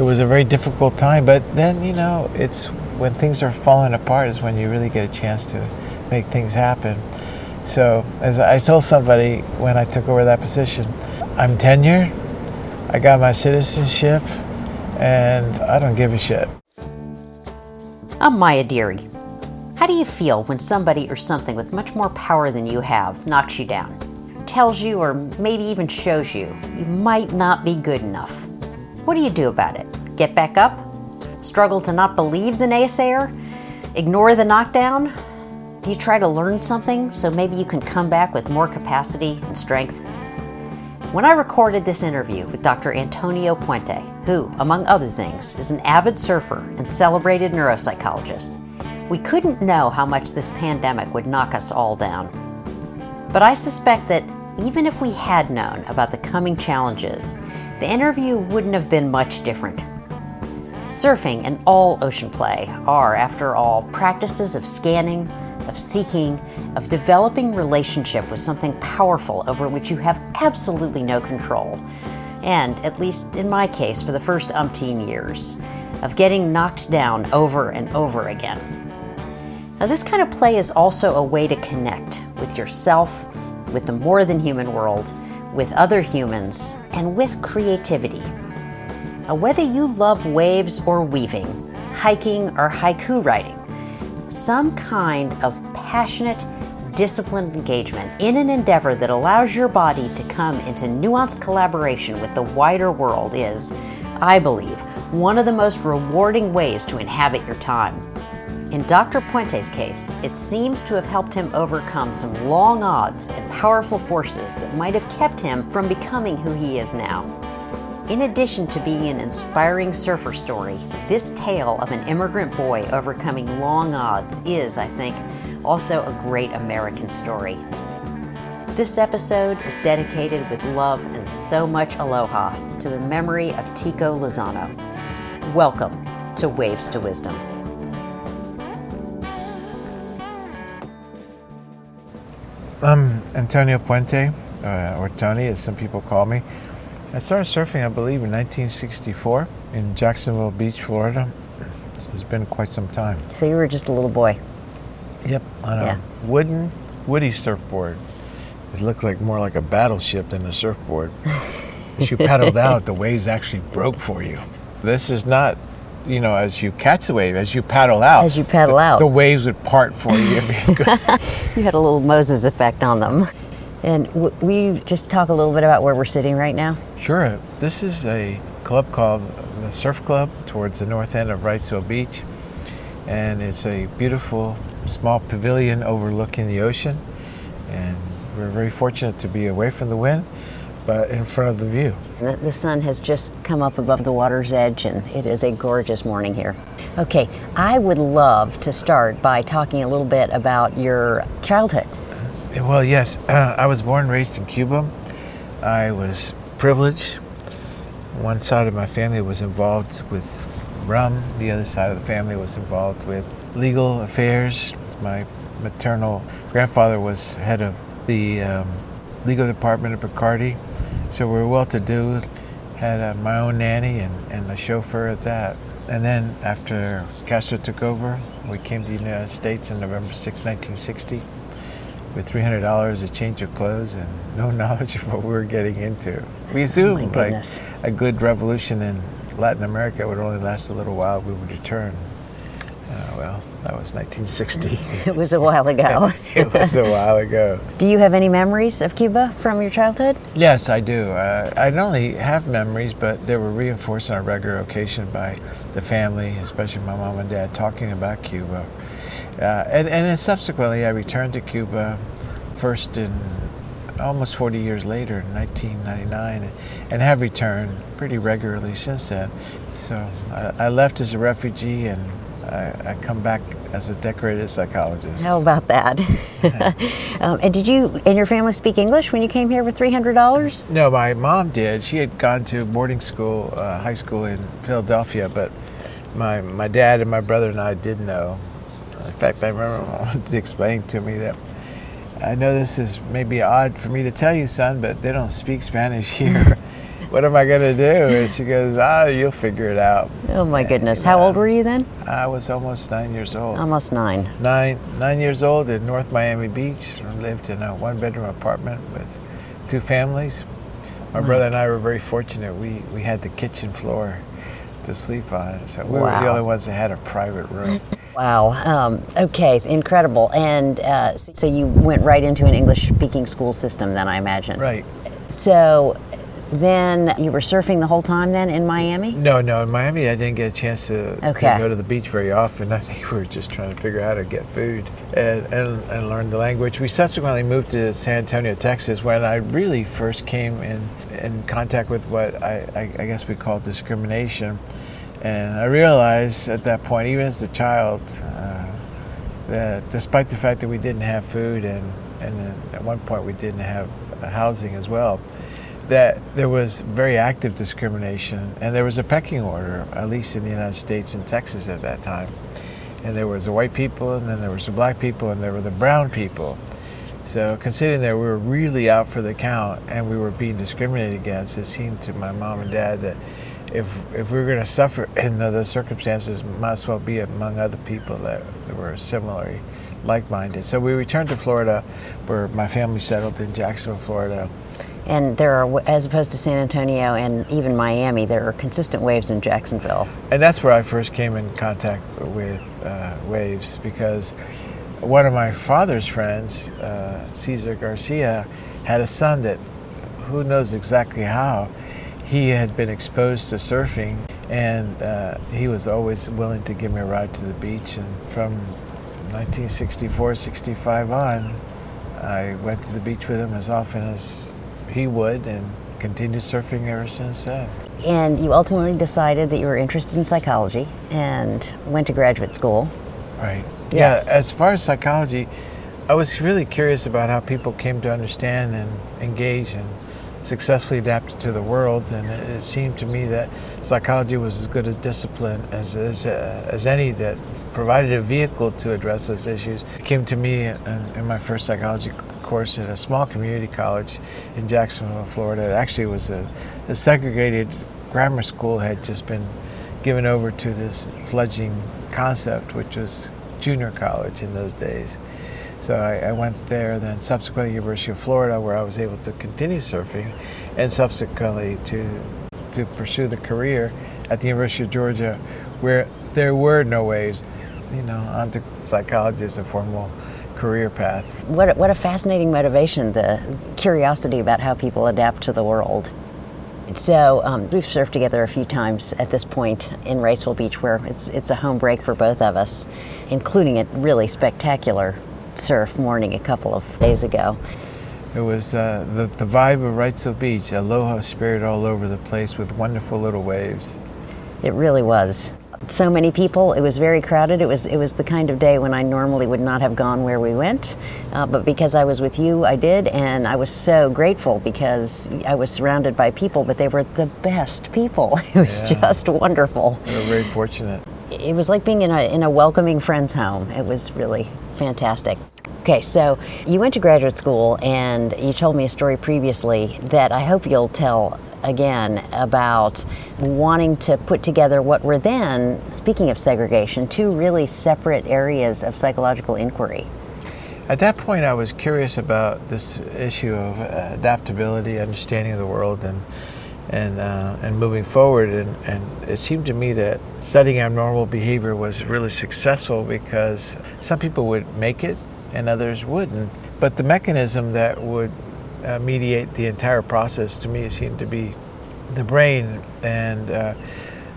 it was a very difficult time. But then, you know, it's when things are falling apart is when you really get a chance to make things happen. So, as I told somebody when I took over that position, I'm tenured, I got my citizenship, and I don't give a shit. I'm Maya Deary. How do you feel when somebody or something with much more power than you have knocks you down? Tells you, or maybe even shows you, you might not be good enough? What do you do about it? Get back up? Struggle to not believe the naysayer? Ignore the knockdown? Do you try to learn something so maybe you can come back with more capacity and strength? When I recorded this interview with Dr. Antonio Puente, who, among other things, is an avid surfer and celebrated neuropsychologist, we couldn't know how much this pandemic would knock us all down. But I suspect that even if we had known about the coming challenges, the interview wouldn't have been much different. Surfing and all ocean play are, after all, practices of scanning, of seeking, of developing relationship with something powerful over which you have absolutely no control. And, at least in my case, for the first umpteen years, of getting knocked down over and over again. Now, this kind of play is also a way to connect with yourself, with the more than human world, with other humans, and with creativity. Whether you love waves or weaving, hiking or haiku writing, some kind of passionate, disciplined engagement in an endeavor that allows your body to come into nuanced collaboration with the wider world is, I believe, one of the most rewarding ways to inhabit your time. In Dr. Puente's case, it seems to have helped him overcome some long odds and powerful forces that might have kept him from becoming who he is now. In addition to being an inspiring surfer story, this tale of an immigrant boy overcoming long odds is, I think, also a great American story. This episode is dedicated with love and so much aloha to the memory of Tico Lozano. Welcome to Waves to Wisdom. I'm Antonio Puente, uh, or Tony, as some people call me. I started surfing, I believe, in 1964 in Jacksonville Beach, Florida. It's been quite some time. So you were just a little boy. Yep, on a Yeah. wooden, woody surfboard. It looked like more like a battleship than a surfboard. As you paddled out, the waves actually broke for you. This is not, you know, as you catch the wave, as you paddle out. As you paddle the, out. the waves would part for you. You had a little Moses effect on them. And w- we just talk a little bit about where we're sitting right now. Sure. This is a club called the Surf Club towards the north end of Wrightsville Beach. And it's a beautiful small pavilion overlooking the ocean. And we're very fortunate to be away from the wind, but in front of the view. The, the sun has just come up above the water's edge, and it is a gorgeous morning here. Okay, I would love to start by talking a little bit about your childhood. Well, yes, uh, I was born and raised in Cuba. I was privileged. One side of my family was involved with rum, the other side of the family was involved with legal affairs. My maternal grandfather was head of the um, legal department of Bacardi, so we were well to do. Had uh, my own nanny and, and a chauffeur at that. And then after Castro took over, we came to the United States on November 6, 1960 with three hundred dollars, a change of clothes, and no knowledge of what we were getting into. We assumed like a good revolution in Latin America would only last a little while. We would return. Uh, well, that was 1960. It was a while ago. it was a while ago. Do you have any memories of Cuba from your childhood? Yes, I do. Uh, I not only have memories, but they were reinforced on a regular occasion by the family, especially my mom and dad, talking about Cuba. Uh, and, and then subsequently, I returned to Cuba first in almost 40 years later, in 1999, and, have returned pretty regularly since then. So I, I left as a refugee and I, I come back as a decorated psychologist. How about that? um, and did you and your family speak English when you came here with three hundred dollars? No, my mom did. She had gone to boarding school, uh, high school in Philadelphia, but my my dad and my brother and I did know. In fact, I remember mom explaining to me that I know this is maybe odd for me to tell you, son, but they don't speak Spanish here. what am I going to do? And she goes, ah, you'll figure it out. Oh my goodness. How old were you then? I was almost nine years old. Almost nine. Nine, nine years old in North Miami Beach. Lived in a one-bedroom apartment with two families. My brother and I were very fortunate. We we had the kitchen floor to sleep on, so we were the only ones that had a private room. Wow. Um, okay, incredible. And uh, so you went right into an English speaking school system, then I imagine. right. So then you were surfing the whole time then in Miami? No, no. In Miami, I didn't get a chance to, Okay. to go to the beach very often. I think we were just trying to figure out how to get food and, and, and learn the language. We subsequently moved to San Antonio, Texas, when I really first came in, in contact with what I, I, guess we call discrimination. And I realized at that point, even as a child, uh, that despite the fact that we didn't have food and, and at one point we didn't have housing as well, that there was very active discrimination and there was a pecking order, at least in the United States and Texas at that time. And there was the white people, and then there was the black people, and there were the brown people. So considering that we were really out for the count and we were being discriminated against, it seemed to my mom and dad that if if we were going to suffer in those circumstances, might as well be among other people that, that were similarly like-minded. So we returned to Florida, where my family settled in Jacksonville, Florida. And there are, as opposed to San Antonio and even Miami, there are consistent waves in Jacksonville. And that's where I first came in contact with uh, waves because one of my father's friends, uh, Cesar Garcia, had a son that, who knows exactly how, he had been exposed to surfing and uh, he was always willing to give me a ride to the beach. And from 1964 65 on, I went to the beach with him as often as he would and continued surfing ever since then. And you ultimately decided that you were interested in psychology and went to graduate school. Right. Yes. Yeah, as far as psychology, I was really curious about how people came to understand and engage and successfully adapt to the world. And it, it seemed to me that psychology was as good a discipline as, as, uh, as any that provided a vehicle to address those issues. It came to me in, in my first psychology course at a small community college in Jacksonville, Florida. It actually was a, a segregated grammar school had just been given over to this fledgling concept, which was junior college in those days. So I, I went there, then subsequently University of Florida, where I was able to continue surfing, and subsequently to to pursue the career at the University of Georgia, where there were no waves, you know, onto psychology as a formal career path. What what a fascinating motivation, the curiosity about how people adapt to the world. So um, we've surfed together a few times at this point in Wrightsville Beach, where it's it's a home break for both of us, including a really spectacular surf morning a couple of days ago. It was uh, the, the vibe of Wrightsville Beach, aloha spirit all over the place with wonderful little waves. It really was. So many people. It was very crowded. It was it was the kind of day when I normally would not have gone where we went, uh, but because I was with you, I did, and I was so grateful because I was surrounded by people, but they were the best people. It was Yeah. just wonderful. We were very fortunate. It was like being in a in a welcoming friend's home. It was really fantastic. Okay, so you went to graduate school, and you told me a story previously that I hope you'll tell again about wanting to put together what were then, speaking of segregation, two really separate areas of psychological inquiry. At that point, I was curious about this issue of adaptability, understanding of the world, and and uh, and moving forward. And, and it seemed to me that studying abnormal behavior was really successful because some people would make it and others wouldn't. But the mechanism that would uh, mediate the entire process to me seemed to be the brain. And uh,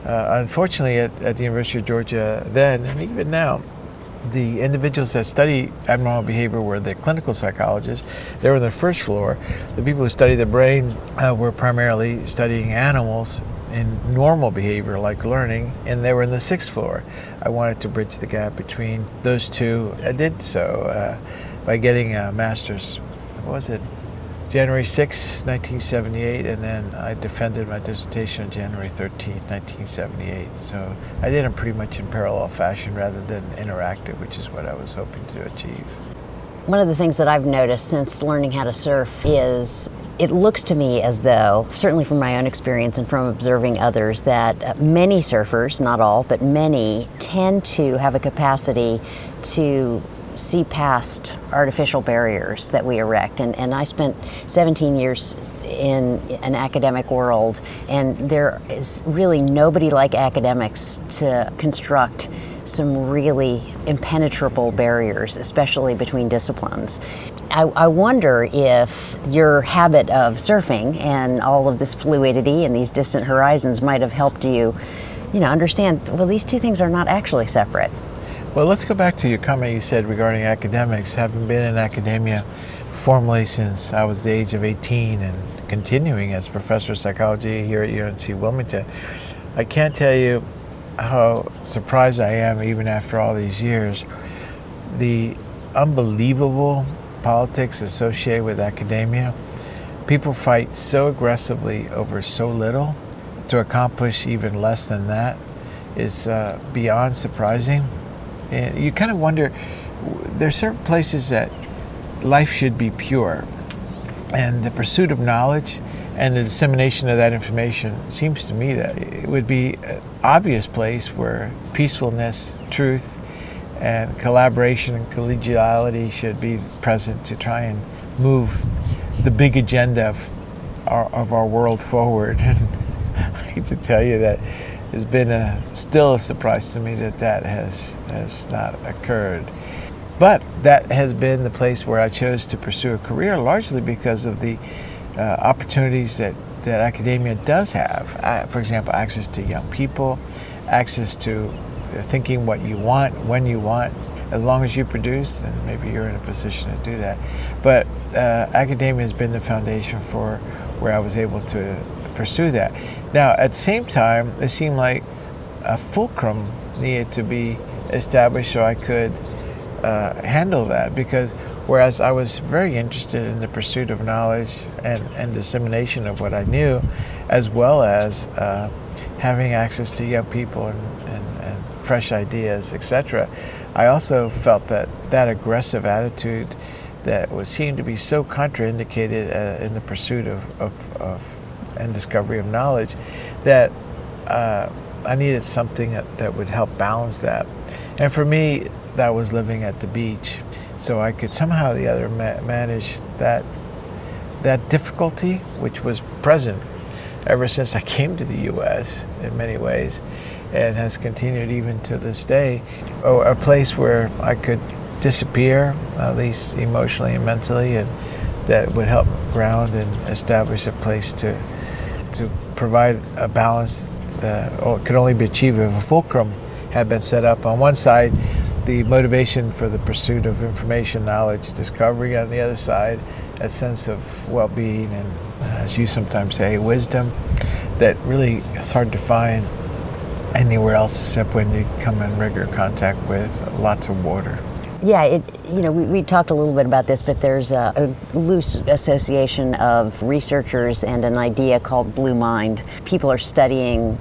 uh, unfortunately, at, at the University of Georgia then, and even now, the individuals that study abnormal behavior were the clinical psychologists. They were on the first floor. The people who study the brain uh, were primarily studying animals in normal behavior like learning, and they were in the sixth floor. I wanted to bridge the gap between those two. I did so uh, by getting a master's, what was it, January 6, 1978, and then I defended my dissertation on January 13, 1978. So I did them pretty much in parallel fashion rather than interactive, which is what I was hoping to achieve. One of the things that I've noticed since learning how to surf is it looks to me as though, certainly from my own experience and from observing others, that uh, many surfers, not all, but many, tend to have a capacity to see past artificial barriers that we erect. And, and I spent 17 years in an academic world, and there is really nobody like academics to construct some really impenetrable barriers, especially between disciplines. I, I, wonder if your habit of surfing and all of this fluidity and these distant horizons might have helped you, you know, understand. Well, these two things are not actually separate. Well, let's go back to your comment you said regarding academics. Having been in academia formally since I was the age of 18 and continuing as professor of psychology here at UNC Wilmington, I can't tell you how surprised I am, even after all these years, the unbelievable politics associated with academia. People fight so aggressively over so little to accomplish even less than that is uh, beyond surprising. And you kind of wonder there are certain places that life should be pure, and the pursuit of knowledge and the dissemination of that information seems to me that it would be an obvious place where peacefulness, truth, and collaboration and collegiality should be present to try and move the big agenda of our, of our world forward. I hate to tell you that it's been a, still a surprise to me that that has, has not occurred. But that has been the place where I chose to pursue a career largely because of the uh, opportunities that, that academia does have. Uh, for example, access to young people, access to thinking what you want, when you want, as long as you produce, and maybe you're in a position to do that. But uh, academia has been the foundation for where I was able to pursue that. Now, at the same time, it seemed like a fulcrum needed to be established so I could uh, handle that because Whereas I was very interested in the pursuit of knowledge and, and dissemination of what I knew, as well as uh, having access to young people and, and, and fresh ideas, etc. I also felt that that aggressive attitude that was seemed to be so contraindicated uh, in the pursuit of, of, of, and discovery of knowledge that uh, I needed something that, that would help balance that. And for me, that was living at the beach so I could somehow or the other ma- manage that that difficulty, which was present ever since I came to the U.S. in many ways, and has continued even to this day. Oh, a place where I could disappear, at least emotionally and mentally, and that would help ground and establish a place to to provide a balance that oh, could only be achieved if a fulcrum had been set up on one side the motivation for the pursuit of information, knowledge, discovery on the other side, a sense of well being, and as you sometimes say, wisdom that really is hard to find anywhere else except when you come in regular contact with lots of water. Yeah, it, you know, we, we talked a little bit about this, but there's a, a, loose association of researchers and an idea called blue mind. People are studying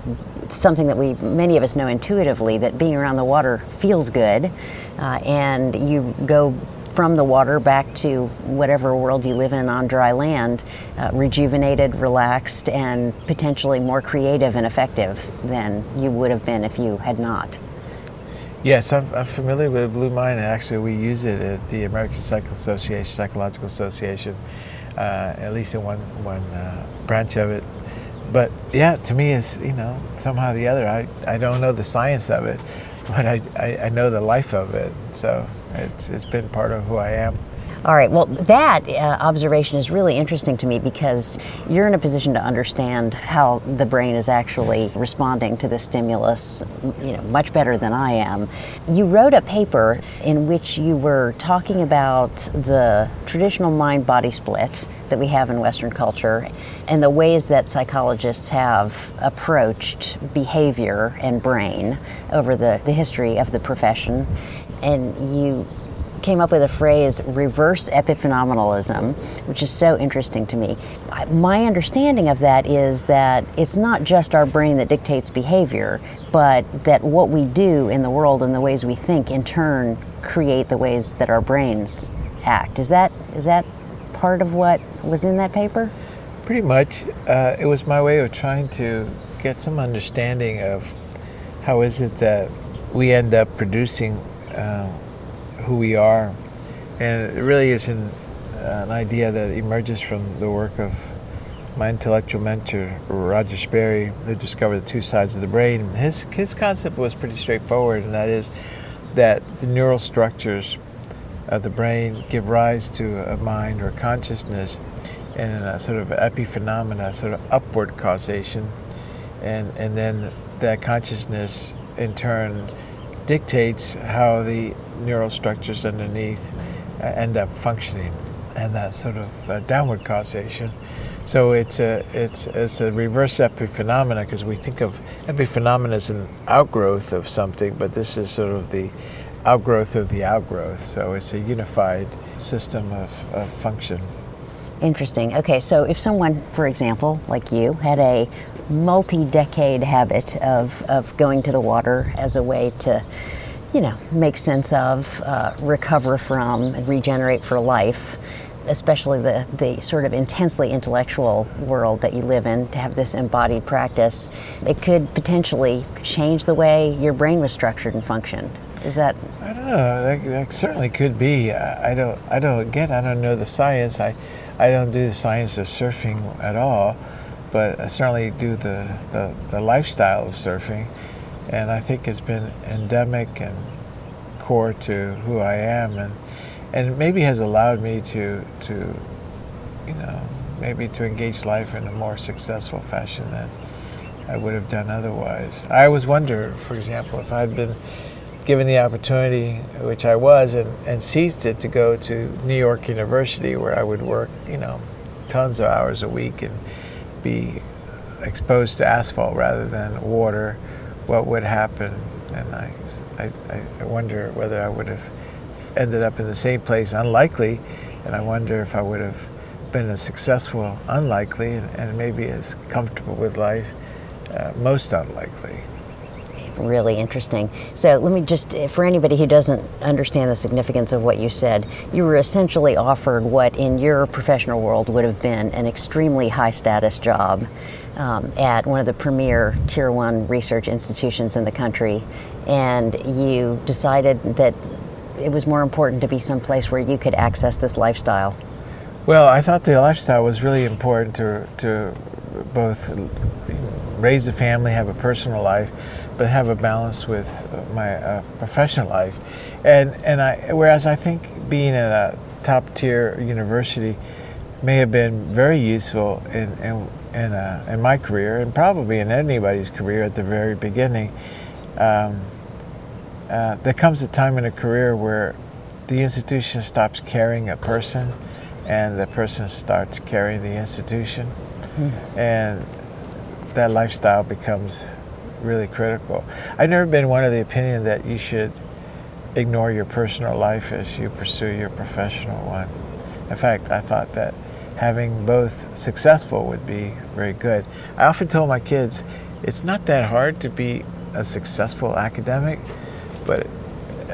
something that we many of us know intuitively that being around the water feels good, uh, and you go from the water back to whatever world you live in on dry land, uh, rejuvenated, relaxed, and potentially more creative and effective than you would have been if you had not. Yes, I'm, I'm familiar with Blue Mind. Actually, we use it at the American Psych Association, Psychological Association, uh, at least in one one uh, branch of it but yeah, to me, it's you know somehow the other. I, I don't know the science of it, but I, I, I know the life of it. So it's it's been part of who I am. All right. Well, that uh, observation is really interesting to me because you're in a position to understand how the brain is actually responding to the stimulus, you know, much better than I am. You wrote a paper in which you were talking about the traditional mind-body split that we have in Western culture and the ways that psychologists have approached behavior and brain over the, the history of the profession. And you came up with a phrase, reverse epiphenomenalism, which is so interesting to me. My understanding of that is that it's not just our brain that dictates behavior, but that what we do in the world and the ways we think in turn create the ways that our brains act. Is that is that part of what was in that paper? Pretty much. Uh, it was my way of trying to get some understanding of how is it that we end up producing uh, who we are. And it really is an, an idea that emerges from the work of my intellectual mentor, Roger Sperry, who discovered the two sides of the brain. His, his concept was pretty straightforward, and that is that the neural structures of the brain give rise to a mind or consciousness and a sort of epiphenomena, sort of upward causation. And, and then that consciousness in turn dictates how the neural structures underneath uh, end up functioning and that sort of uh, downward causation. So it's a it's it's a reverse epiphenomena because we think of epiphenomena as an outgrowth of something, but this is sort of the outgrowth of the outgrowth. So it's a unified system of, of function. Interesting. Okay, so if someone, for example, like you, had a multi decade habit of, of going to the water as a way to, you know, make sense of, uh, recover from, and regenerate for life, especially the, the sort of intensely intellectual world that you live in, to have this embodied practice, it could potentially change the way your brain was structured and functioned. Is that? I don't know. That, that certainly could be. I, I don't. I don't. Again, I don't know the science. I, I don't do the science of surfing at all, but I certainly do the, the, the lifestyle of surfing, and I think it's been endemic and core to who I am, and and maybe has allowed me to to, you know, maybe to engage life in a more successful fashion than I would have done otherwise. I always wonder, for example, if I'd been given the opportunity, which I was, and, and seized it to go to New York University, where I would work, you know, tons of hours a week and be exposed to asphalt rather than water, what would happen? And I, I, I wonder whether I would have ended up in the same place, unlikely, and I wonder if I would have been as successful, unlikely, and, and maybe as comfortable with life, uh, most unlikely really interesting. So let me just, for anybody who doesn't understand the significance of what you said, you were essentially offered what in your professional world would have been an extremely high status job um, at one of the premier tier one research institutions in the country, and you decided that it was more important to be someplace where you could access this lifestyle. Well, I thought the lifestyle was really important to, to both raise a family, have a personal life, but have a balance with my uh, professional life. And and I whereas I think being at a top tier university may have been very useful in in in, uh, in my career and probably in anybody's career at the very beginning. Um, uh, there comes a time in a career where the institution stops carrying a person and the person starts carrying the institution. Mm. And that lifestyle becomes really critical. I've never been one of the opinion that you should ignore your personal life as you pursue your professional one. In fact, I thought that having both successful would be very good. I often told my kids it's not that hard to be a successful academic, but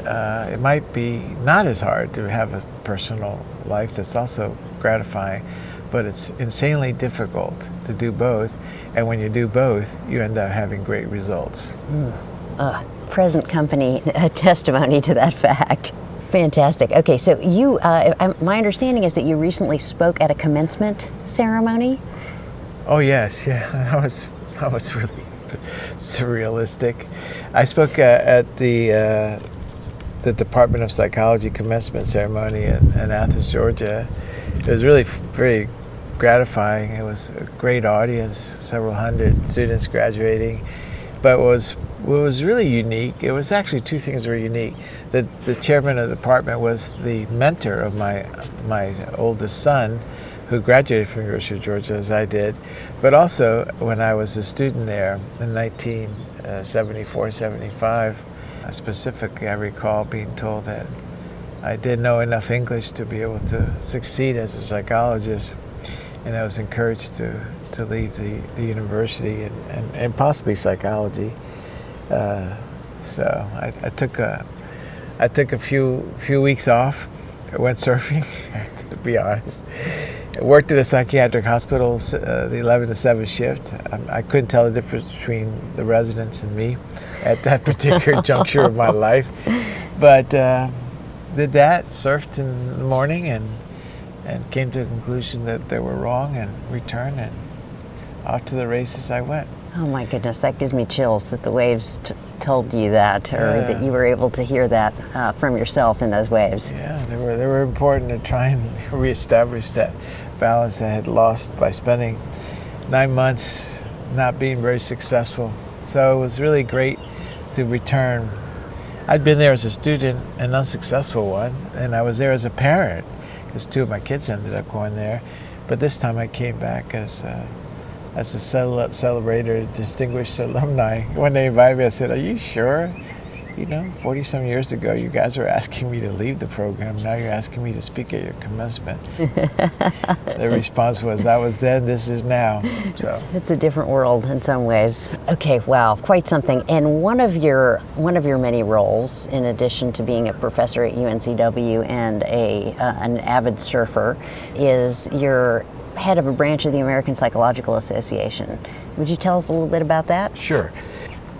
uh, it might be not as hard to have a personal life that's also gratifying, but it's insanely difficult to do both. And when you do both, you end up having great results. Mm. Uh, present company a testimony to that fact. Fantastic. Okay, so you, uh, my understanding is that you recently spoke at a commencement ceremony. Oh yes, yeah, that was that was really surrealistic. I spoke uh, at the uh, the Department of Psychology commencement ceremony in, in Athens, Georgia. It was really very gratifying. It was a great audience, several hundred students graduating. But what was what was really unique, it was actually two things were unique. The the chairman of the department was the mentor of my my oldest son, who graduated from University of Georgia as I did. But also when I was a student there in 1974, uh, 75, specifically I recall being told that I didn't know enough English to be able to succeed as a psychologist and I was encouraged to, to leave the, the university and, and, and possibly psychology. Uh, so I, I, took a I took a few few weeks off I went surfing, to be honest. I worked at a psychiatric hospital, uh, the 11 to 7 shift. Um, I couldn't tell the difference between the residents and me at that particular juncture of my life. But uh, did that, surfed in the morning, and and came to a conclusion that they were wrong and returned, and out to the races I went. Oh my goodness, that gives me chills that the waves t- told you that, or yeah. that you were able to hear that uh, from yourself in those waves. Yeah, they were they were important to try and reestablish that balance I had lost by spending nine months not being very successful. So it was really great to return. I'd been there as a student, an unsuccessful one, and I was there as a parent because two of my kids ended up going there. But this time I came back as uh, as a celebrated, distinguished alumni. When they invited me, I said, "Are you sure?" You know, 40 some years ago, you guys were asking me to leave the program. Now you're asking me to speak at your commencement. the response was, "That was then. This is now." So it's, it's, a different world in some ways. Okay, wow, quite something. And one of your one of your many roles, in addition to being a professor at UNCW and a uh, an avid surfer, is your head of a branch of the American Psychological Association. Would you tell us a little bit about that? Sure.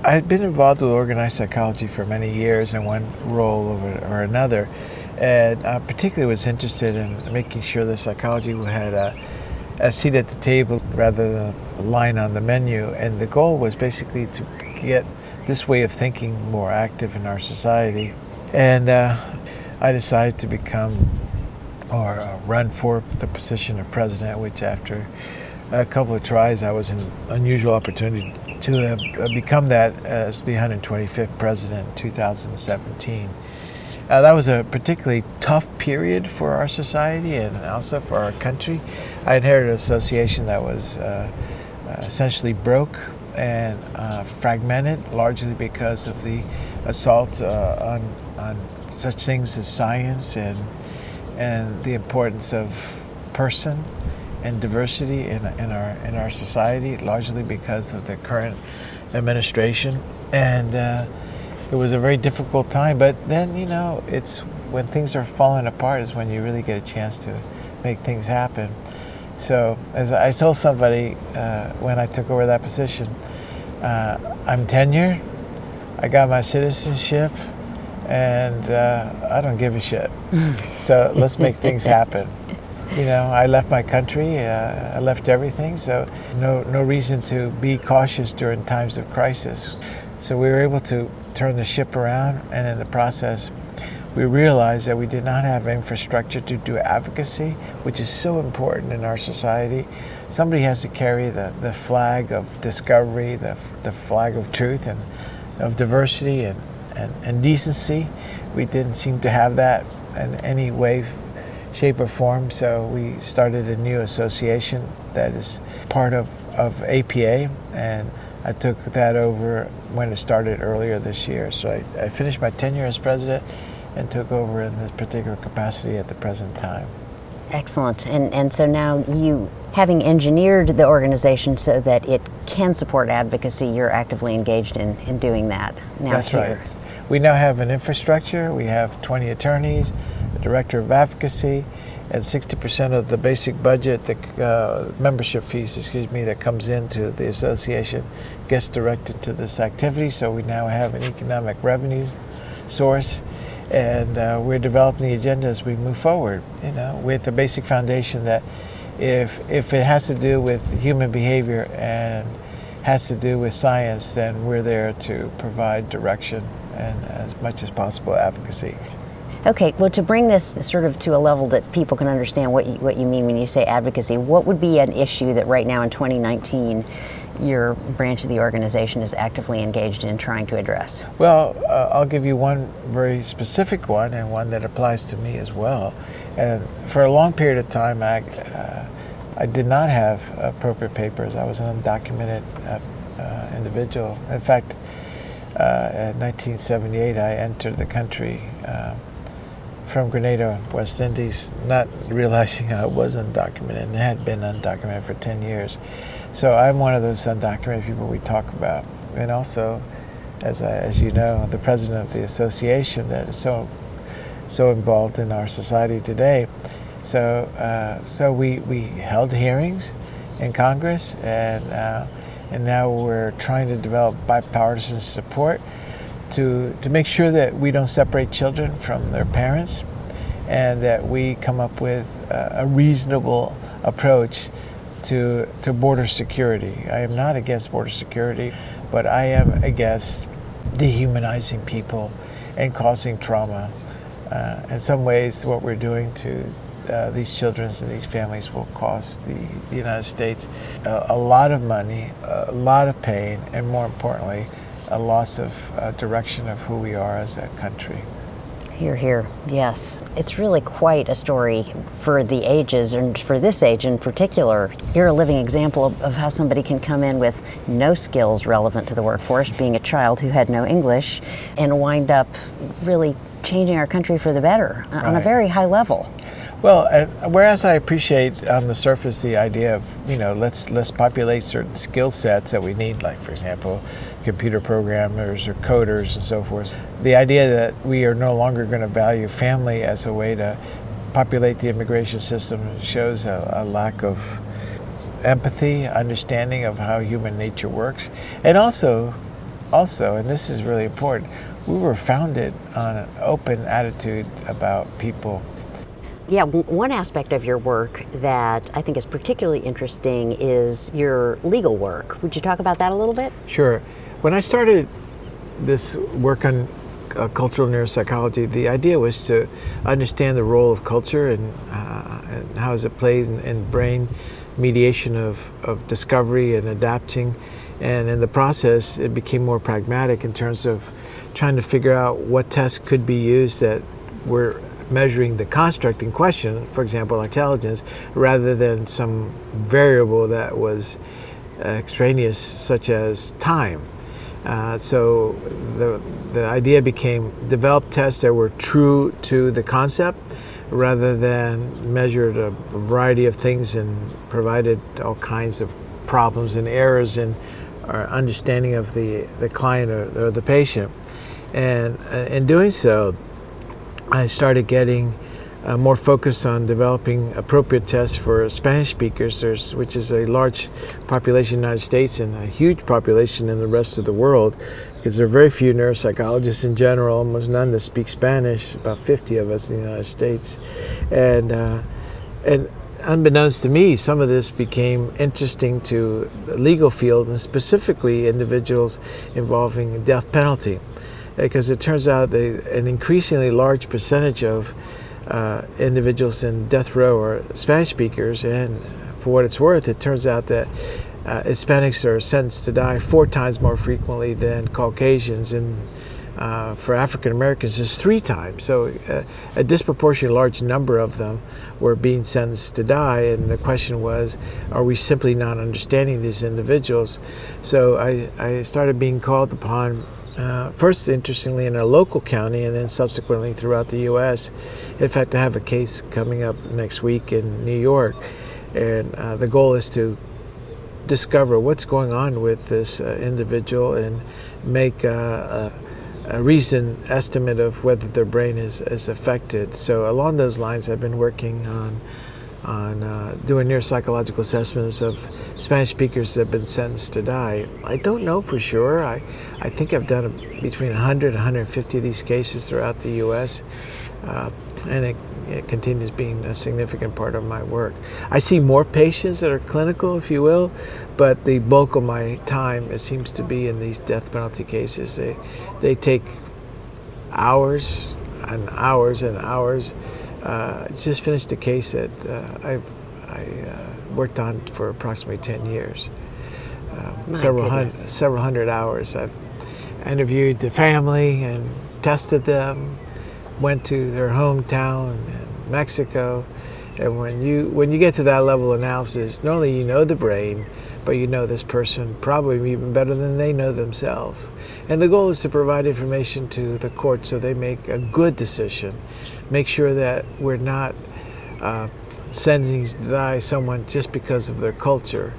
I had been involved with organized psychology for many years in one role or another, and I particularly was interested in making sure that psychology had a, a seat at the table rather than a line on the menu. And the goal was basically to get this way of thinking more active in our society. And uh, I decided to become or uh, run for the position of president, which after a couple of tries, I was an unusual opportunity to uh, become that as the 125th president in 2017. Uh, that was a particularly tough period for our society and also for our country. I inherited an association that was uh, uh essentially broke and uh, fragmented, largely because of the assault on, on such things as science and and the importance of person and diversity in, in our in our society, largely because of the current administration. And uh, it was a very difficult time. But then, you know, it's when things are falling apart is when you really get a chance to make things happen. So, as I told somebody uh, when I took over that position, uh, I'm tenured. I got my citizenship and uh, I don't give a shit. so let's make things happen. You know, I left my country. Uh, I left everything. So no no reason to be cautious during times of crisis. So we were able to turn the ship around, and in the process, we realized that we did not have infrastructure to do advocacy, which is so important in our society. Somebody has to carry the, the flag of discovery, the, the flag of truth, and of diversity, and and, and decency. We didn't seem to have that in any way, shape, or form, so we started a new association that is part of, of APA, and I took that over when it started earlier this year. So I, I finished my tenure as president and took over in this particular capacity at the present time. Excellent. And, and so now you, having engineered the organization so that it can support advocacy, you're actively engaged in, in doing that now. That's too. right. We now have an infrastructure. We have 20 attorneys, director of advocacy, and 60% of the basic budget, the uh, membership fees, excuse me, that comes into the association gets directed to this activity. So we now have an economic revenue source, and uh, we're developing the agenda as we move forward. You know, with the basic foundation that if if it has to do with human behavior and has to do with science, then we're there to provide direction and as much as possible advocacy. Okay, well, to bring this sort of to a level that people can understand what you, what you mean when you say advocacy, what would be an issue that right now in 2019 your branch of the organization is actively engaged in trying to address? Well, uh, I'll give you one very specific one and one that applies to me as well. And for a long period of time, I, uh, I did not have appropriate papers. I was an undocumented uh, uh individual. In fact, uh, in 1978, I entered the country uh, from Grenada, West Indies, not realizing I was undocumented and had been undocumented for 10 years. So I'm one of those undocumented people we talk about. And also, as, I, as you know, the president of the association that is so so involved in our society today. So, uh, so we, we held hearings in Congress, and uh, and now we're trying to develop bipartisan support to to make sure that we don't separate children from their parents, and that we come up with a, reasonable approach to to border security. I am not against border security, but I am against dehumanizing people and causing trauma. Uh, in some ways, what we're doing to uh, these children and these families will cost the, the United States a, a, lot of money, a lot of pain, and more importantly, a loss of uh, direction of who we are as a country. Here, here. Yes. It's really quite a story for the ages and for this age in particular. You're a living example of, of, how somebody can come in with no skills relevant to the workforce, being a child who had no English, and wind up really changing our country for the better right. on a very high level. Well, uh, whereas I appreciate on the surface the idea of you know let's let's populate certain skill sets that we need, like for example, computer programmers or coders and so forth. The idea that we are no longer going to value family as a way to populate the immigration system shows a, a lack of empathy, understanding of how human nature works, and also, also, and this is really important, we were founded on an open attitude about people yeah, one aspect of your work that I think is particularly interesting is your legal work. Would you talk about that a little bit? Sure. When I started this work on uh, cultural neuropsychology, the idea was to understand the role of culture and, uh, and how it plays in, in, brain mediation of, of discovery and adapting. And in the process, it became more pragmatic in terms of trying to figure out what tests could be used that were measuring the construct in question, for example, intelligence, rather than some variable that was extraneous, such as time. Uh, so the, the idea became develop tests that were true to the concept rather than measured a variety of things and provided all kinds of problems and errors in our understanding of the, the client or, or the patient. And uh, in doing so, I started getting uh, more focused on developing appropriate tests for Spanish speakers, which is a large population in the United States and a huge population in the rest of the world, because there are very few neuropsychologists in general, almost none that speak Spanish, about 50 of us in the United States. And, uh, and unbeknownst to me, some of this became interesting to the legal field and specifically individuals involving death penalty because it turns out that an increasingly large percentage of uh, individuals in death row are Spanish speakers, and for what it's worth, it turns out that uh, Hispanics are sentenced to die four times more frequently than Caucasians, and uh, for African Americans is three times. So uh, a disproportionately large number of them were being sentenced to die, and the question was, are we simply not understanding these individuals? So I, I started being called upon uh, first, interestingly, in a local county, and then subsequently throughout the U.S. In fact, I have a case coming up next week in New York, and uh, the goal is to discover what's going on with this uh, individual and make uh, a, a reasoned estimate of whether their brain is, is affected. So, along those lines, I've been working on on uh, doing neuropsychological assessments of Spanish speakers that have been sentenced to die. I don't know for sure. I, I think I've done between 100 and 150 of these cases throughout the U.S., uh, and it, it, continues being a significant part of my work. I see more patients that are clinical, if you will, but the bulk of my time it seems to be in these death penalty cases. They, they take hours and hours and hours uh, just finished a case that uh, I've I, uh, worked on for approximately 10 years. Um, several, hundred, several hundred hours. I've interviewed the family and tested them, went to their hometown in Mexico. And when you, when you get to that level of analysis, not only you know the brain, but you know this person probably even better than they know themselves. And the goal is to provide information to the court so they make a good decision make sure that we're not uh, sending die someone just because of their culture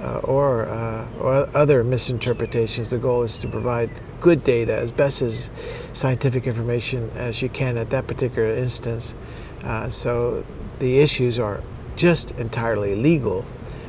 uh, or, uh, or other misinterpretations. The goal is to provide good data, as best as scientific information as you can at that particular instance. Uh, so the issues are just entirely legal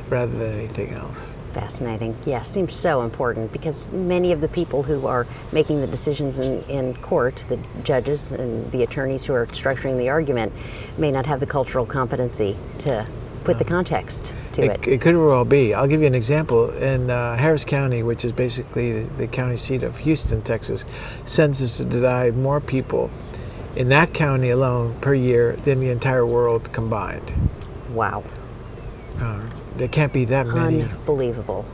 rather than anything else. Fascinating. Yeah, seems so important because many of the people who are making the decisions in, in court, the judges and the attorneys who are structuring the argument, may not have the cultural competency to put the context to it. It, could well be. I'll give you an example. In uh, Harris County, which is basically the, the county seat of Houston, Texas, census to die more people in that county alone per year than the entire world combined. Wow. Uh, there can't be that many. Unbelievable.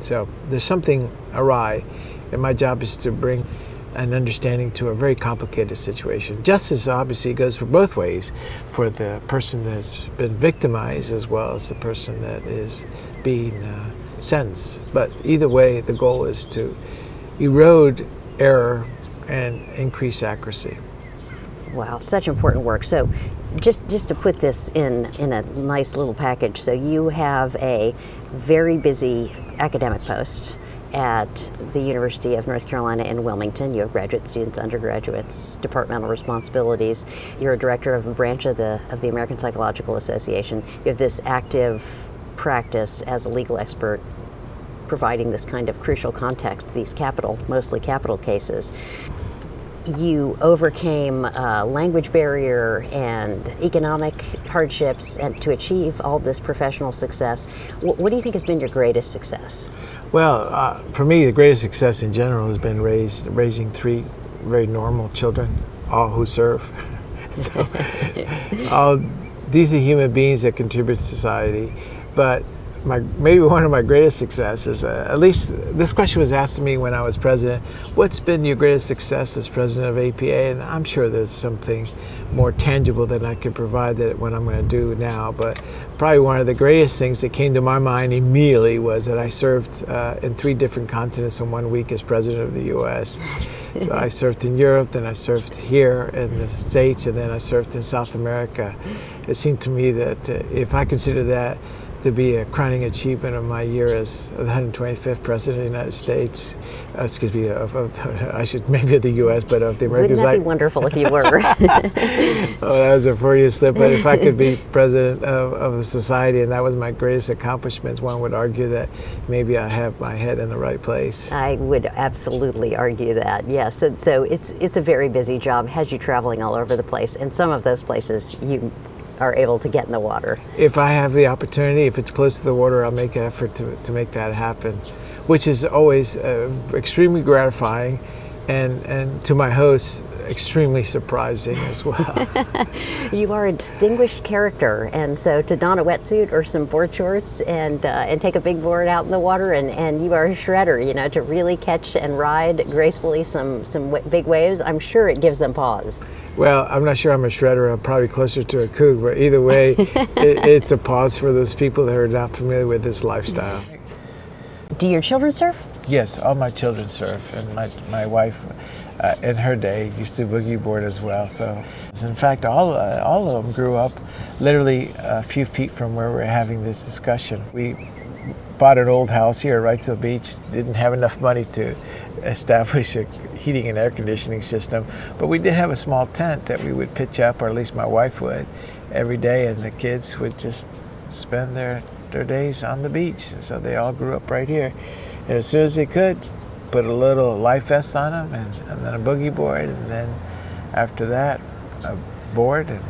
So there's something awry, and my job is to bring an understanding to a very complicated situation. Justice obviously goes for both ways for the person that's been victimized as well as the person that is being uh, sentenced. But either way, the goal is to erode error and increase accuracy. Wow, such important work. So, just just to put this in in a nice little package. So you have a very busy academic post at the University of North Carolina in Wilmington. You have graduate students, undergraduates, departmental responsibilities. You're a director of a branch of the of the American Psychological Association. You have this active practice as a legal expert providing this kind of crucial context, these capital, mostly capital cases you overcame a language barrier and economic hardships and to achieve all this professional success. What, what do you think has been your greatest success? Well, uh, for me, the greatest success in general has been raised, raising three very normal children, all who serve. so, all decent human beings that contribute to society. But my maybe one of my greatest successes. Uh, at least this question was asked to me when I was president. What's been your greatest success as president of APA? And I'm sure there's something more tangible than I could provide that what I'm going to do now. But probably one of the greatest things that came to my mind immediately was that I served uh, in three different continents in one week as president of the U.S. so I served in Europe, then I served here in the States, and then I served in South America. It seemed to me that uh, if I consider that to be a crowning achievement of my year as the 125th President of the United States. Uh, excuse me, of, of, I should maybe of the U.S., but of the Americas. Wouldn't that be wonderful if you were? oh, that was a Freudian slip. But if I could be president of, of the society, and that was my greatest accomplishment, one would argue that maybe I have my head in the right place. I would absolutely argue that. Yes. So, so it's it's a very busy job. Has you traveling all over the place, and some of those places you are able to get in the water. If I have the opportunity, if it's close to the water, I'll make an effort to, to make that happen, which is always uh, extremely gratifying and, and to my hosts, extremely surprising as well. you are a distinguished character, and so to don a wetsuit or some board shorts and uh, and take a big board out in the water, and, and you are a shredder, you know, to really catch and ride gracefully some some w- big waves. I'm sure it gives them pause. Well, I'm not sure I'm a shredder. I'm probably closer to a kook, but either way, it, it's a pause for those people that are not familiar with this lifestyle. Do your children surf? Yes, all my children surf, and my, my wife, uh, in her day, used to boogie board as well. So, in fact, all uh, all of them grew up literally a few feet from where we're having this discussion. We bought an old house here to the beach. Didn't have enough money to establish a heating and air conditioning system, but we did have a small tent that we would pitch up, or at least my wife would, every day, and the kids would just spend their their days on the beach. And So they all grew up right here. And as soon as they could, put a little life vest on them and, and then a boogie board. And then after that, a board. And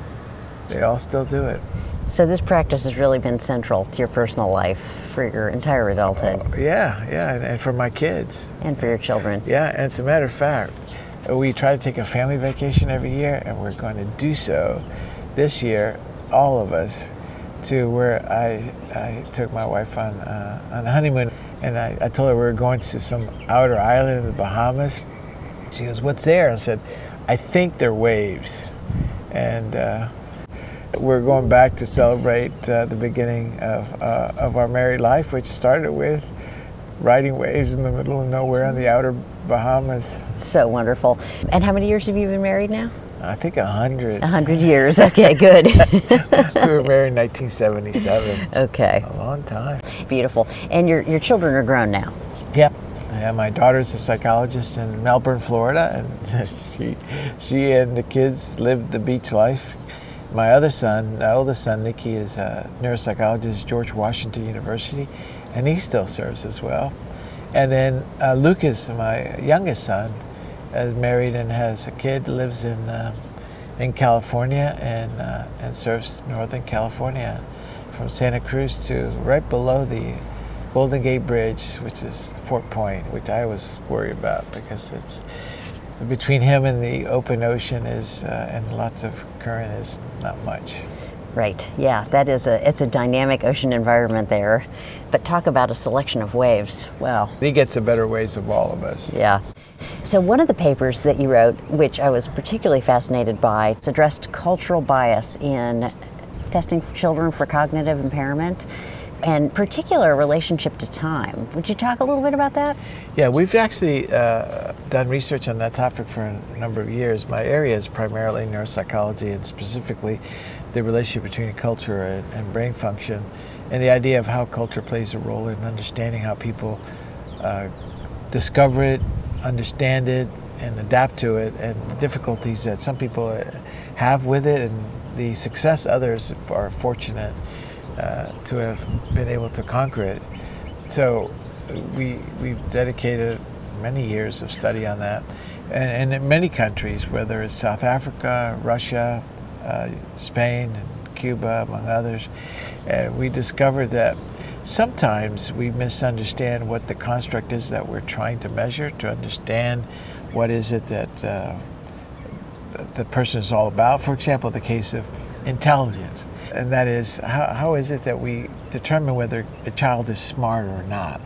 they all still do it. So this practice has really been central to your personal life for your entire adulthood. Oh, yeah, yeah, and, and for my kids. And for your children. Yeah, and as a matter of fact, we try to take a family vacation every year, and we're going to do so this year, all of us, to where I, I took my wife on, uh, on a honeymoon. And I, I told her we were going to some outer island in the Bahamas. She goes, What's there? I said, I think they're waves. And uh, we're going back to celebrate uh, the beginning of, uh, of our married life, which started with riding waves in the middle of nowhere in the outer Bahamas. So wonderful. And how many years have you been married now? I think a hundred. A hundred years. Okay, good. we were married in 1977. Okay. A long time. Beautiful. And your your children are grown now. Yep. Yeah, my daughter's a psychologist in Melbourne, Florida, and she, she and the kids live the beach life. My other son, my oldest son, Nicky, is a neuropsychologist at George Washington University, and he still serves as well. And then uh, Lucas, my youngest son, is married and has a kid, lives in uh, in California and uh, and serves Northern California, from Santa Cruz to right below the Golden Gate Bridge, which is Fort Point, which I was worried about because it's between him and the open ocean is uh, and lots of current is not much. Right. Yeah, that is a it's a dynamic ocean environment there. But talk about a selection of waves. Well, he gets the better waves of all of us. Yeah. So one of the papers that you wrote, which I was particularly fascinated by, it's addressed cultural bias in testing children for cognitive impairment and particular relationship to time. Would you talk a little bit about that? Yeah, we've actually uh, done research on that topic for a number of years. My area is primarily neuropsychology and specifically the relationship between culture and, and brain function and the idea of how culture plays a role in understanding how people uh, discover it, understand it, and adapt to it, and the difficulties that some people uh, have with it, and the success others are fortunate uh, to have been able to conquer it. So we we've dedicated many years of study on that, and, and in many countries, whether it's South Africa, Russia, uh, Spain, and Cuba, among others, uh, we discovered that sometimes we misunderstand what the construct is that we're trying to measure to understand what is it that uh, the person is all about. For example, the case of intelligence and that is how, how is it that we determine whether a child is smart or not?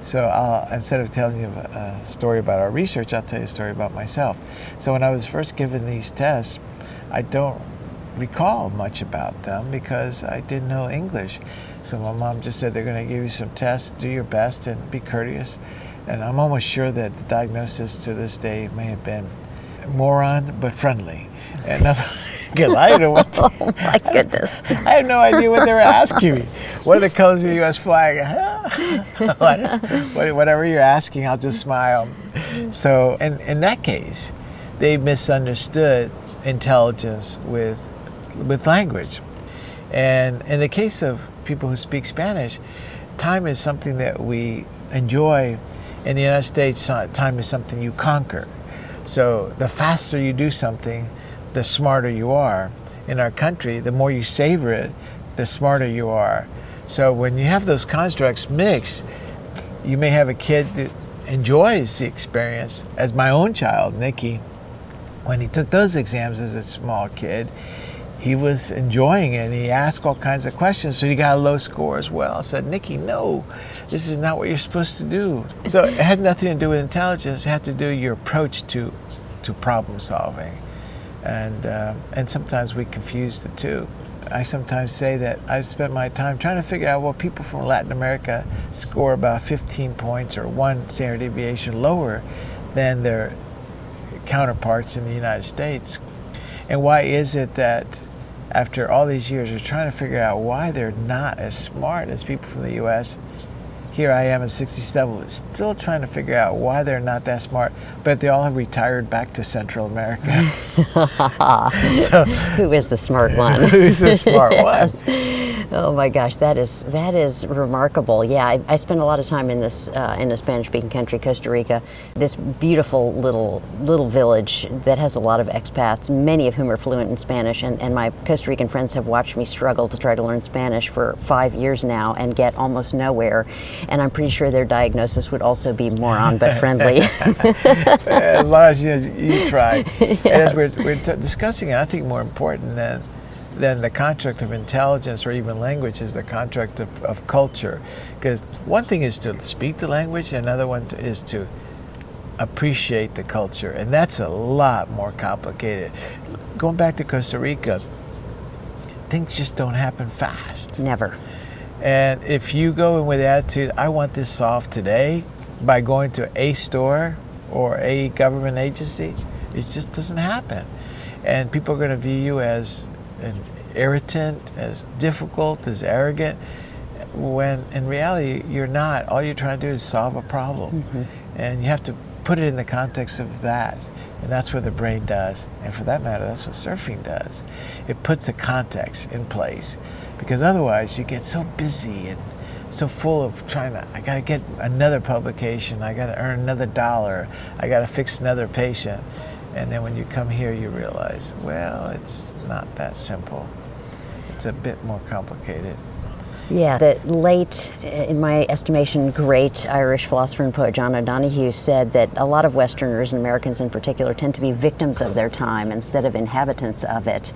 So I'll, instead of telling you a, a story about our research, I'll tell you a story about myself. So when I was first given these tests, I don't recall much about them because I didn't know English. So my mom just said they're going to give you some tests, do your best, and be courteous. And I'm almost sure that the diagnosis to this day may have been moron but friendly. And because oh I don't know what. The, oh my goodness! I have no idea what they were asking me. What are the colors of the U.S. flag? Whatever you're asking, I'll just smile. So, in, in that case, they misunderstood intelligence with with language, and in the case of people who speak Spanish, time is something that we enjoy. In the United States, time is something you conquer. So the faster you do something, the smarter you are. In our country, the more you savor it, the smarter you are. So when you have those constructs mixed, you may have a kid that enjoys the experience, as my own child, Nicky, when he took those exams as a small kid, he was enjoying it and he asked all kinds of questions, so he got a low score as well. I said, Nicky, no, this is not what you're supposed to do. So it had nothing to do with intelligence, it had to do with your approach to, to problem solving and uh, and sometimes we confuse the two. I sometimes say that I've spent my time trying to figure out well people from Latin America score about 15 points or one standard deviation lower than their counterparts in the United States. And why is it that after all these years we're trying to figure out why they're not as smart as people from the US here I am at 67, still trying to figure out why they're not that smart, but they all have retired back to Central America. so, who is the smart one? Who's the smart yes. one? Oh my gosh, that is that is remarkable. Yeah, I, I spent a lot of time in this uh, in a Spanish-speaking country, Costa Rica. This beautiful little little village that has a lot of expats, many of whom are fluent in Spanish, and, and my Costa Rican friends have watched me struggle to try to learn Spanish for five years now and get almost nowhere. And I'm pretty sure their diagnosis would also be moron but friendly. as long as you, you try. yes. As we're, we're t- discussing I think more important than then the contract of intelligence or even language is the contract of, of culture. Because one thing is to speak the language, another one to, is to appreciate the culture. And that's a lot more complicated. Going back to Costa Rica, things just don't happen fast. Never. And if you go in with the attitude, I want this solved today by going to a store or a government agency, it just doesn't happen. And people are going to view you as and irritant, as difficult, as arrogant, when in reality you're not. All you're trying to do is solve a problem. Mm-hmm. And you have to put it in the context of that. And that's what the brain does. And for that matter, that's what surfing does. It puts a context in place because otherwise you get so busy and so full of trying to, I got to get another publication, I got to earn another dollar, I got to fix another patient. And then when you come here, you realize, well, it's not that simple. It's a bit more complicated. Yeah, the late, in my estimation, great Irish philosopher and poet John O'Donohue said that a lot of Westerners and Americans in particular tend to be victims of their time instead of inhabitants of it.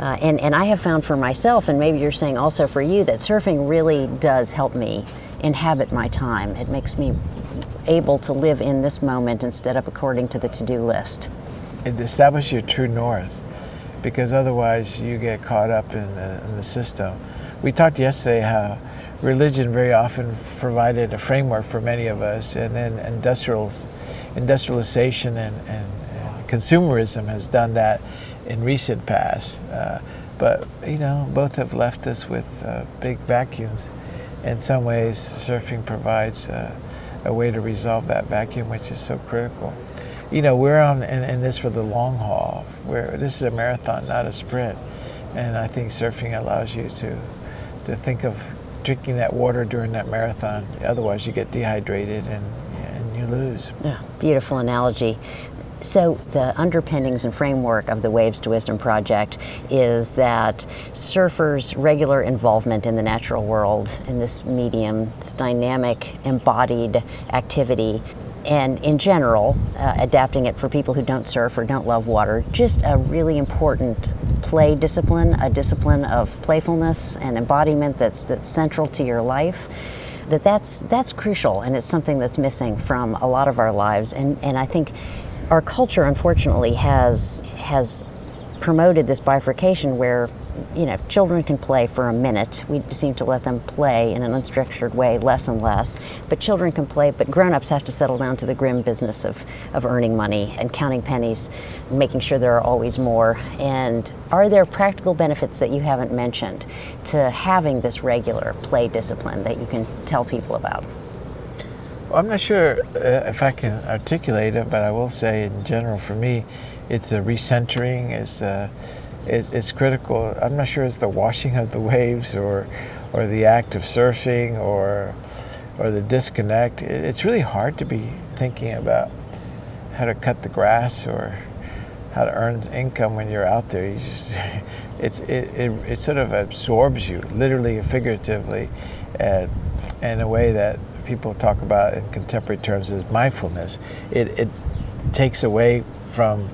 Uh, and, and I have found for myself, and maybe you're saying also for you, that surfing really does help me inhabit my time. It makes me able to live in this moment instead of according to the to do list. It establishes your true north because otherwise you get caught up in the, in the system we talked yesterday how religion very often provided a framework for many of us, and then industrials, industrialization and, and, and consumerism has done that in recent past. Uh, but you know, both have left us with uh, big vacuums. In some ways, surfing provides a way to resolve that vacuum, which is so critical. You know, we're on in, in this for the long haul. Where this is a marathon, not a sprint, and I think surfing allows you to to think of drinking that water during that marathon. Otherwise, you get dehydrated and, and you lose. Yeah, beautiful analogy. So, the underpinnings and framework of the Waves to Wisdom project is that surfers' regular involvement in the natural world, in this medium, this dynamic, embodied activity, and in general, uh, adapting it for people who don't surf or don't love water, just a really important play discipline, a discipline of playfulness and embodiment that's that's central to your life. That that's that's crucial, and it's something that's missing from a lot of our lives. And and I think our culture, unfortunately, has has promoted this bifurcation where you know, children can play for a minute. We seem to let them play in an unstructured way less and less. But children can play, but grown-ups have to settle down to the grim business of, of earning money and counting pennies, making sure there are always more. And are there practical benefits that you haven't mentioned to having this regular play discipline that you can tell people about? Well, I'm not sure uh, if I can articulate it, but I will say in general for me, it's a recentering, it's a it, it's critical. I'm not sure it's the washing of the waves or, or the act of surfing or, or the disconnect. It's really hard to be thinking about how to cut the grass or how to earn income when you're out there. You just, it's, it, it, it sort of absorbs you, literally and figuratively, in a way that people talk about in contemporary terms as mindfulness. It, it takes away from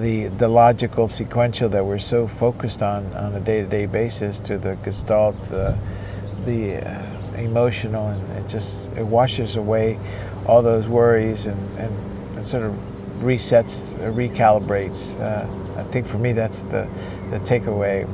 the the logical sequential that we're so focused on on a day-to-day basis to the gestalt the the uh, emotional and it just it washes away all those worries and, and, and sort of resets recalibrates. Uh, I think for me that's the the takeaway.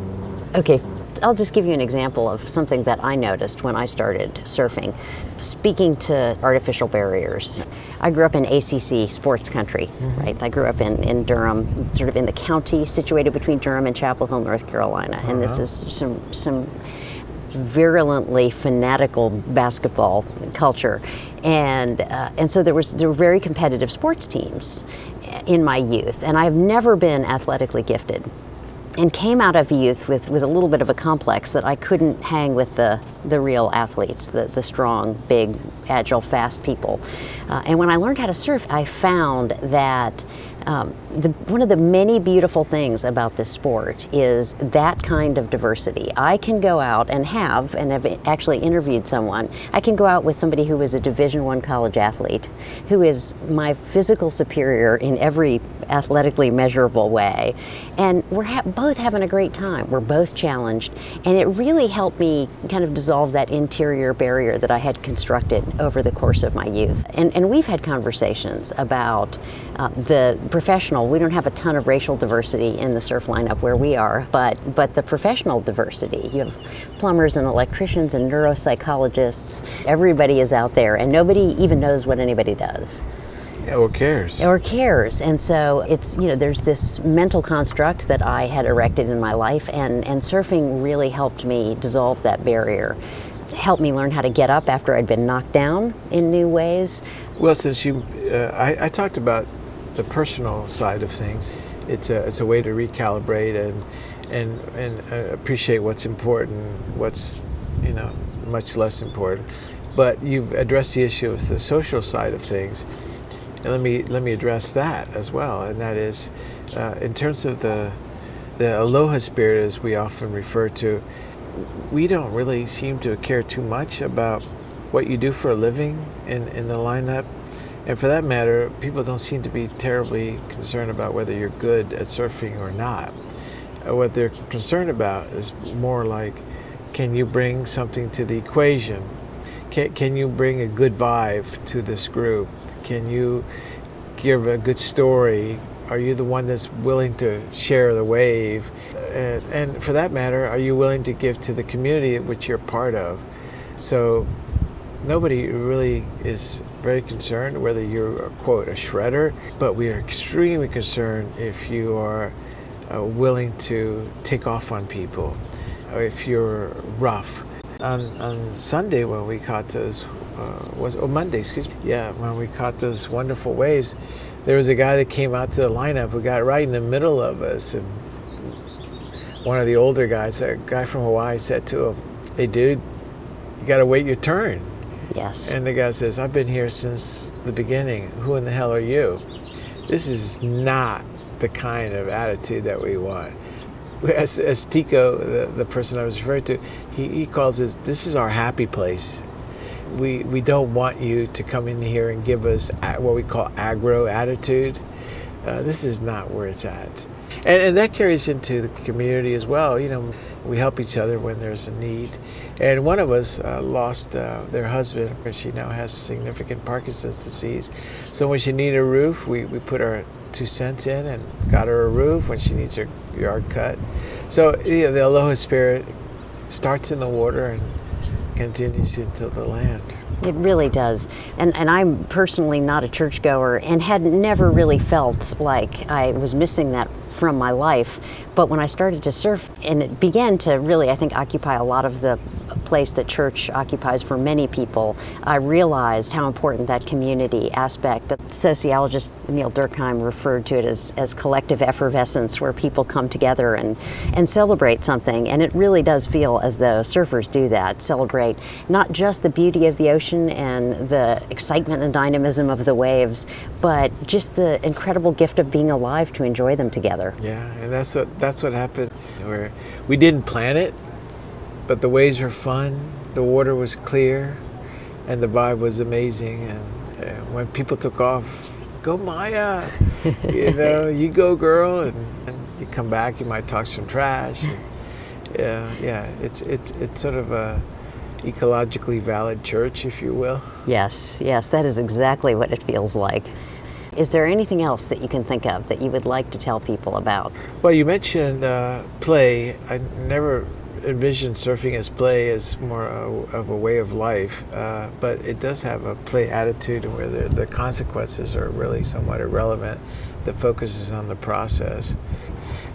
Okay I'll just give you an example of something that I noticed when I started surfing. Speaking to artificial barriers, I grew up in ACC sports country, mm-hmm. right? I grew up in, in Durham, sort of in the county situated between Durham and Chapel Hill, North Carolina. Uh-huh. And this uh-huh. is some, some virulently fanatical basketball culture. And, uh, and so there, was, there were very competitive sports teams in my youth. And I've never been athletically gifted and came out of youth with, with a little bit of a complex that I couldn't hang with the, the real athletes, the, the strong, big, agile, fast people. Uh, and when I learned how to surf, I found that um, the, one of the many beautiful things about this sport is that kind of diversity. I can go out and have, and have actually interviewed someone. I can go out with somebody who is a Division One college athlete, who is my physical superior in every athletically measurable way, and we're ha- both having a great time. We're both challenged, and it really helped me kind of dissolve that interior barrier that I had constructed over the course of my youth. And, and we've had conversations about uh, the professional, we don't have a ton of racial diversity in the surf lineup where we are, but, but the professional diversity, you have plumbers and electricians and neuropsychologists, everybody is out there, and nobody even knows what anybody does. Yeah, or cares. Or cares. And so it's, you know, there's this mental construct that I had erected in my life, and, and surfing really helped me dissolve that barrier helped me learn how to get up after I'd been knocked down in new ways. Well, since you, uh, I, I talked about the personal side of things. It's a it's a way to recalibrate and and and uh, appreciate what's important, what's you know much less important. But you've addressed the issue of the social side of things, and let me let me address that as well. And that is, uh, in terms of the the aloha spirit, as we often refer to, we don't really seem to care too much about what you do for a living in in the lineup. And for that matter, people don't seem to be terribly concerned about whether you're good at surfing or not. Uh, what they're concerned about is more like, can you bring something to the equation? Can, can you bring a good vibe to this group? Can you give a good story? Are you the one that's willing to share the wave? And, and for that matter, are you willing to give to the community which you're part of? So nobody really is very concerned whether you're quote a shredder, but we are extremely concerned if you are uh, willing to take off on people, if you're rough. On, on Sunday when we caught those, uh, was oh Monday, excuse me, yeah, when we caught those wonderful waves, there was a guy that came out to the lineup who got right in the middle of us, and one of the older guys, a guy from Hawaii, said to him, "Hey, dude, you got to wait your turn." Yes. And the guy says, I've been here since the beginning. Who in the hell are you? This is not the kind of attitude that we want. As, as Tico, the, the person I was referring to, he, he calls this, this is our happy place. We, we don't want you to come in here and give us what we call aggro attitude. Uh, this is not where it's at. And, and that carries into the community as well. You know, we help each other when there's a need. And one of us uh, lost uh, their husband, because she now has significant Parkinson's disease. So when she needed a roof, we, we put our two cents in and got her a roof when she needs her yard cut. So yeah, the Aloha spirit starts in the water and continues into the land. It really does. And, and I'm personally not a churchgoer and had never really felt like I was missing that from my life. But when I started to surf, and it began to really, I think, occupy a lot of the place that church occupies for many people, I realized how important that community aspect that sociologist Emile Durkheim referred to it as, as collective effervescence, where people come together and, and celebrate something. And it really does feel as though surfers do that, celebrate not just the beauty of the ocean and the excitement and dynamism of the waves, but just the incredible gift of being alive to enjoy them together. Yeah, and that's what that's what happened. Where we didn't plan it, but the waves were fun, the water was clear, and the vibe was amazing. And uh, when people took off, go Maya, you know, you go girl, and, and, you come back, you might talk some trash. And, yeah, yeah, it's it's it's sort of a ecologically valid church, if you will. Yes, yes, that is exactly what it feels like. Is there anything else that you can think of that you would like to tell people about? Well, you mentioned uh, play. I never envisioned surfing as play as more of a way of life, uh, but it does have a play attitude where the, the consequences are really somewhat irrelevant. The focus is on the process.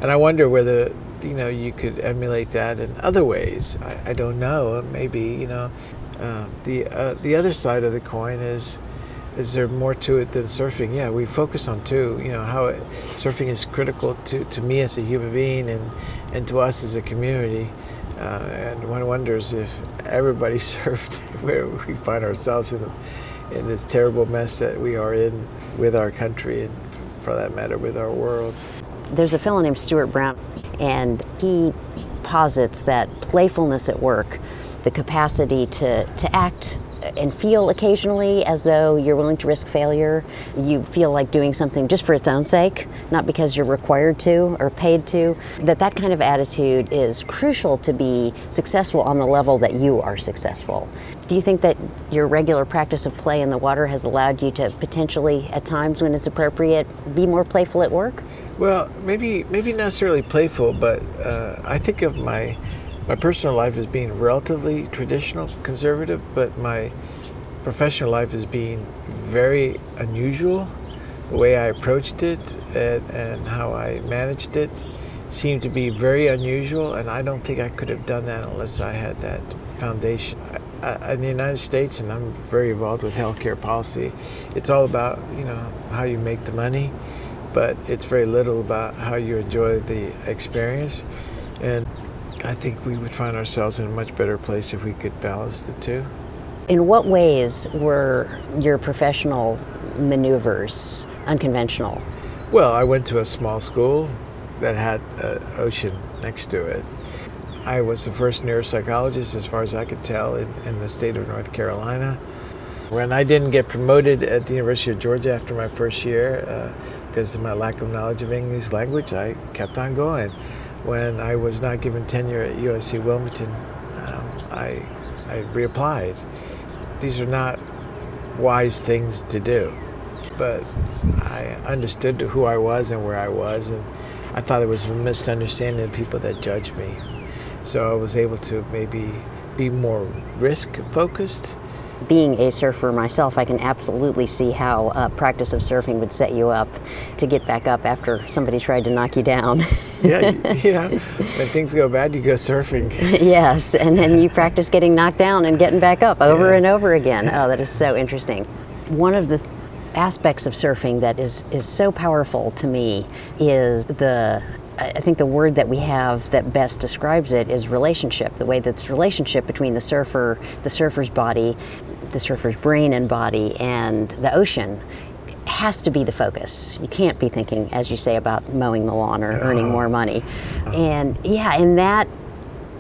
And I wonder whether you know you could emulate that in other ways. I, I don't know. Maybe you know. Uh, the uh, the other side of the coin is is there more to it than surfing? Yeah, we focus on two. You know how it, surfing is critical to, to me as a human being and and to us as a community. Uh, and one wonders if everybody served where we find ourselves in the in the terrible mess that we are in with our country and for that matter with our world. There's a fellow named Stuart Brown, and he posits that playfulness at work, the capacity to, to act and feel occasionally as though you're willing to risk failure. You feel like doing something just for its own sake, not because you're required to or paid to. That that kind of attitude is crucial to be successful on the level that you are successful. Do you think that your regular practice of play in the water has allowed you to potentially, at times when it's appropriate, be more playful at work? Well, maybe maybe not necessarily playful, but uh, I think of my my personal life is being relatively traditional, conservative, but my professional life is being very unusual. The way I approached it and, and how I managed it seemed to be very unusual, and I don't think I could have done that unless I had that foundation. uh, in the United States, and I'm very involved with healthcare policy, it's all about you know how you make the money, but it's very little about how you enjoy the experience. And I think we would find ourselves in a much better place if we could balance the two. In what ways were your professional maneuvers unconventional? Well, I went to a small school that had an ocean next to it. I was the first neuropsychologist, as far as I could tell, in, in the state of North Carolina. When I didn't get promoted at the University of Georgia after my first year, uh, because of my lack of knowledge of English language, I kept on going. When I was not given tenure at UNC Wilmington, um, I, I reapplied. These are not wise things to do, but I understood who I was and where I was, and I thought it was a misunderstanding of people that judged me. So I was able to maybe be more risk focused. Being a surfer myself, I can absolutely see how a practice of surfing would set you up to get back up after somebody tried to knock you down. yeah, you know, when things go bad, you go surfing. yes, and then you practice getting knocked down and getting back up over yeah. and over again. Oh, that is so interesting. One of the aspects of surfing that is, is so powerful to me is the I think the word that we have that best describes it is relationship. The way that's relationship between the surfer, the surfer's body, the surfer's brain and body, and the ocean has to be the focus. You can't be thinking, as you say, about mowing the lawn or earning more money. And yeah, and that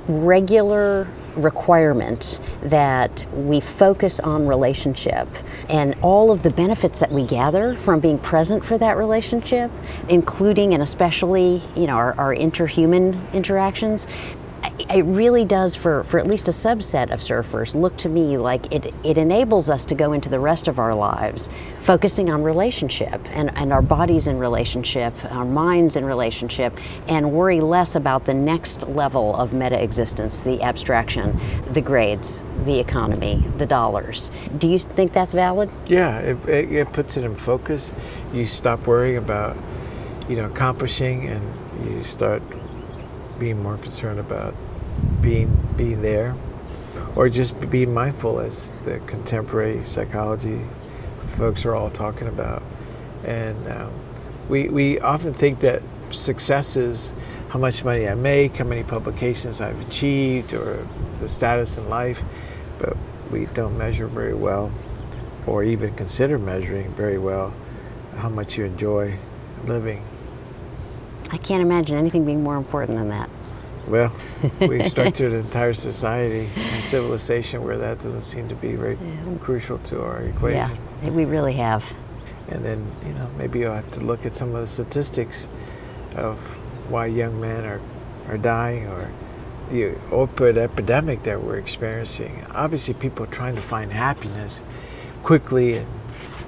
regular requirement that we focus on relationship and all of the benefits that we gather from being present for that relationship, including and especially, you know, our, our interhuman interactions, it really does for, for at least a subset of surfers look to me like it, it enables us to go into the rest of our lives focusing on relationship and, and our bodies in relationship our minds in relationship and worry less about the next level of meta existence the abstraction the grades the economy the dollars. Do you think that's valid? Yeah it, it, it puts it in focus. You stop worrying about you know accomplishing and you start being more concerned about being being there, or just being mindful, as the contemporary psychology folks are all talking about. And um, we we often think that success is how much money I make, how many publications I've achieved, or the status in life, but we don't measure very well, or even consider measuring very well, how much you enjoy living. I can't imagine anything being more important than that. Well, we've structured an entire society and civilization where that doesn't seem to be very yeah. crucial to our equation. Yeah, we really have. And then, you know, maybe you'll have to look at some of the statistics of why young men are, are dying or the opioid epidemic that we're experiencing. Obviously, people are trying to find happiness quickly and,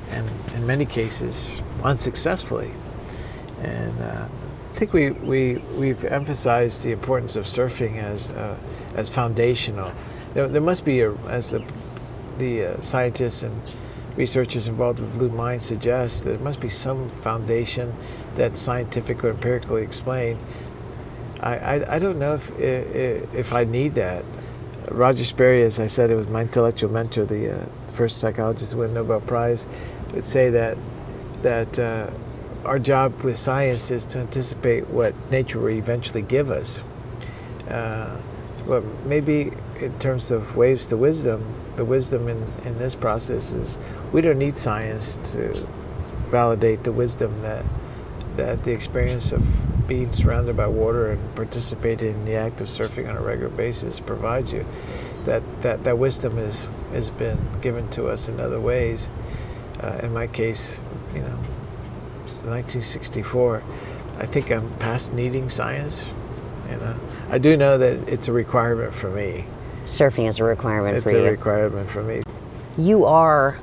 and in many cases, unsuccessfully. And uh, I think we, we, we've emphasized the importance of surfing as, uh, as foundational. There, there, must be, a, as the, the uh, scientists and researchers involved with Blue Mind suggest, there must be some foundation that's scientific or empirically explained. I, I, I don't know if, if, if, I need that. Roger Sperry, as I said, it was my intellectual mentor, the uh, first psychologist to win the Nobel Prize, would say that, that uh, our job with science is to anticipate what nature will eventually give us. Uh, well, maybe in terms of waves to wisdom, the wisdom in, in this process is we don't need science to validate the wisdom that that the experience of being surrounded by water and participating in the act of surfing on a regular basis provides you. That that, that wisdom is has been given to us in other ways. Uh, in my case, you know, 1964. I think I'm past needing science. You know, I do know that it's a requirement for me. Surfing is a requirement it's for you. It's a requirement for me. You are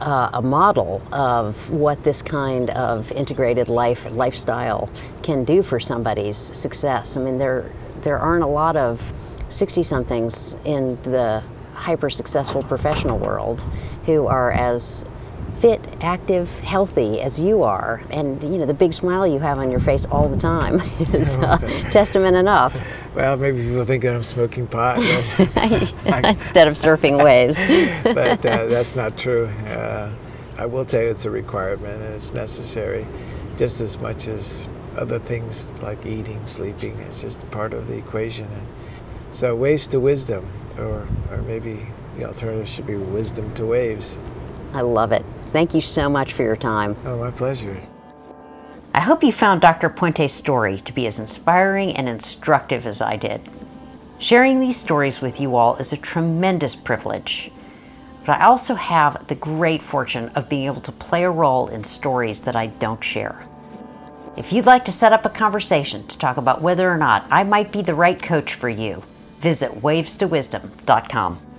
uh, a model of what this kind of integrated life lifestyle can do for somebody's success. I mean, there there aren't a lot of 60 somethings in the hyper successful professional world who are as fit, active, healthy as you are, and you know the big smile you have on your face all the time is uh, testament enough. Well, maybe people think that I'm smoking pot instead of surfing waves. but uh, that's not true. Uh, I will tell you it's a requirement and it's necessary, just as much as other things like eating, sleeping. It's just part of the equation. And so waves to wisdom, or or maybe the alternative should be wisdom to waves. I love it. Thank you so much for your time. Oh, my pleasure. I hope you found Dr. Puente's story to be as inspiring and instructive as I did. Sharing these stories with you all is a tremendous privilege. But I also have the great fortune of being able to play a role in stories that I don't share. If you'd like to set up a conversation to talk about whether or not I might be the right coach for you, visit wavestowisdom.com.